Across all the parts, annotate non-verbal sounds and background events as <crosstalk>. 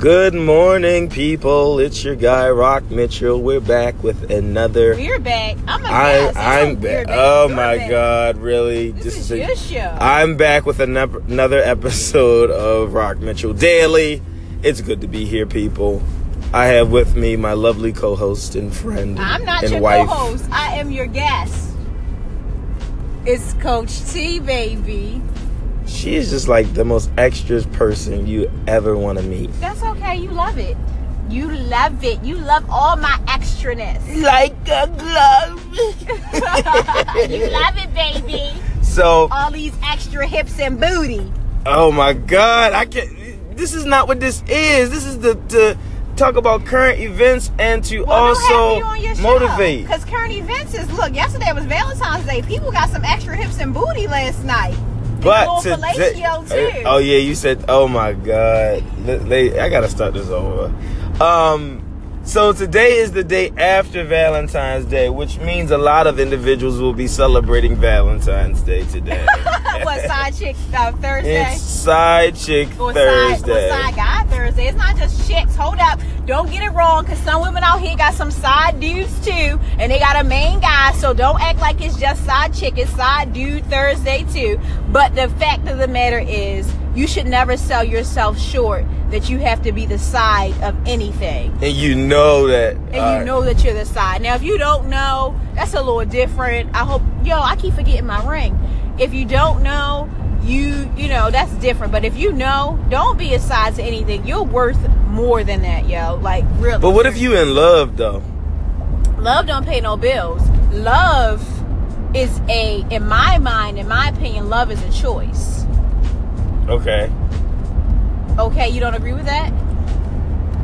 Good morning, people. It's your guy Rock Mitchell. We're back with another. We're back. I'm a I, mess. I'm back. Oh You're my back. God! Really? This is a- your show. I'm back with another another episode of Rock Mitchell Daily. It's good to be here, people. I have with me my lovely co-host and friend I'm not and your wife. co-host. I am your guest. It's Coach T, baby. She is just like the most extras person you ever want to meet. That's okay. You love it. You love it. You love all my extraness. Like a glove. <laughs> <laughs> you love it, baby. So, All these extra hips and booty. oh my God, I can't. This is not what this is. This is the to talk about current events and to also motivate. Because current events is look. Yesterday was Valentine's Day. People got some extra hips and booty last night. But today, oh yeah, you said, oh my god, I gotta start this over. Um, so today is the day after Valentine's Day, which means a lot of individuals will be celebrating Valentine's Day today. <laughs> what side chick uh, Thursday? it's Side Chick or Thursday. Side, or side guy Thursday. It's not just chicks. Hold up. Don't get it wrong, because some women out here got some side dudes too, and they got a main guy. So don't act like it's just side chick. It's side dude Thursday too. But the fact of the matter is, you should never sell yourself short that you have to be the side of anything. and you know that. And you know that you're the side. Now, if you don't know, that's a little different. I hope, yo, I keep forgetting my ring. If you don't know, you, you know, that's different. But if you know, don't be a side to anything. You're worth more than that, yo. Like, really. But what if you in love though? Love don't pay no bills. Love is a, in my mind, in my opinion, love is a choice. Okay. Okay, you don't agree with that?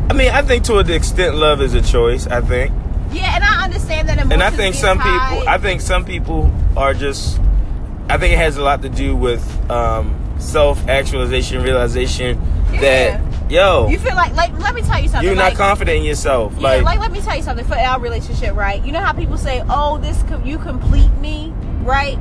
I mean, I think to an extent, love is a choice. I think. Yeah, and I understand that. and I think some people I think some people are just I think it has a lot to do with um, self actualization realization that yo You feel like, like, let me tell you something. you're not like, confident in yourself Yeah, like, like, let me tell you something for our relationship, right? You know how people say, "Oh, this you complete me," right?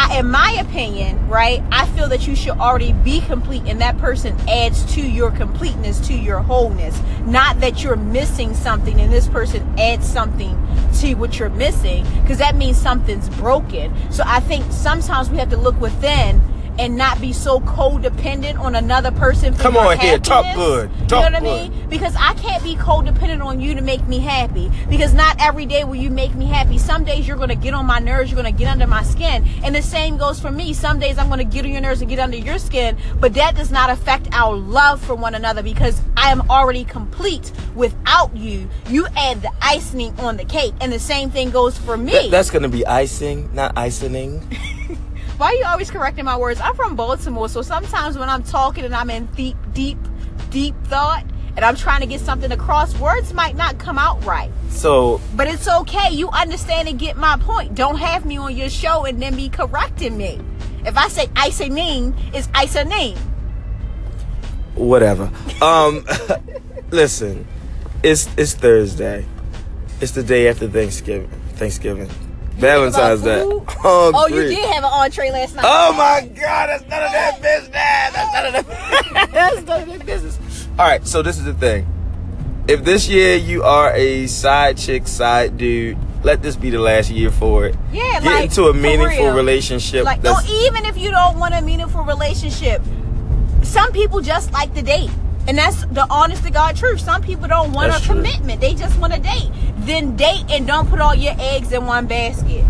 I, in my opinion, right, I feel that you should already be complete, and that person adds to your completeness, to your wholeness. Not that you're missing something, and this person adds something to what you're missing, because that means something's broken. So I think sometimes we have to look within and not be so codependent on another person. For Come on here, talk happiness. good, you talk know what I mean? because I can't be codependent on you to make me happy. Because not every day will you make me happy. Some days you're to get on my nerves, you're to get under my skin. And the same goes for me. Some days I'm to get on your nerves and get under your skin. But that does not affect our love for one another because I am already complete without you. You add the icing on the cake. And the same thing goes for me. that- that's gonna be icing not icing <laughs> Why are you always correcting my words? I'm from Baltimore, so sometimes when I'm talking and I'm in deep, deep, deep thought, and I'm trying to get something across, words might not come out right. so But it's okay. You understand and get my point. Don't have me on your show and then be correcting me. If I say Isoning, it's Isoning. whatever um <laughs> listen it's it's Thursday it's the day after Thanksgiving Thanksgiving Valentine's Day food? <laughs> Hungry. Oh, you did have an entree last night. Oh my God, that's none of that business. That's none of that. <laughs> that's none of that business. All right, so this is the thing. If this year you are a side chick, side dude, let this be the last year for it. Yeah, Get like, into a meaningful relationship. Like, no, that's, even if you don't want a meaningful relationship, some people just like to date. And that's the honest to God truth. Some people don't want That's a true. commitment. They just want a date. Then date and don't put all your eggs in one basket.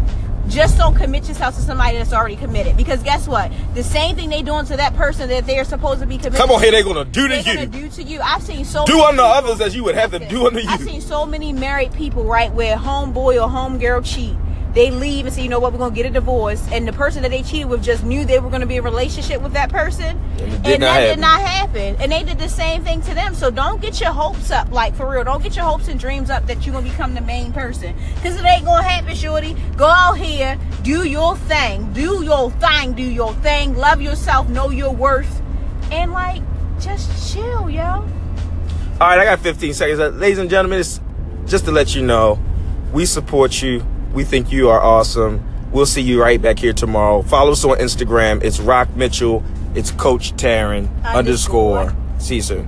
Just don't commit yourself to somebody that's already committed. Because guess what? The same thing they doing to that person that they're supposed to be committed come on here, they're gonna do to you. gonna do to you. I've seen so Do many unto people- others as you would have them do unto you. I've seen so many married people, right, where homeboy or homegirl cheat. They leave and say, you know what, we're gonna get a divorce, and the person that they cheated with just knew they were gonna be in a relationship with that person, And and, that happen. did not happen. And they did the same thing to them. So don't get your hopes up, like for real. Don't get your hopes and dreams up that you're gonna become the main person, because it ain't gonna happen, shorty. Go out here, do your thing, do your thing, do your thing. Love yourself, know your worth, and like just chill, yo. All right, I got 15 seconds. Ladies and gentlemen, it's just to let you know, we support you. We think you are awesome. We'll see you right back here tomorrow. Follow us on Instagram. It's Rock Mitchell. It's Coach Taryn Underscore. underscore. See you soon.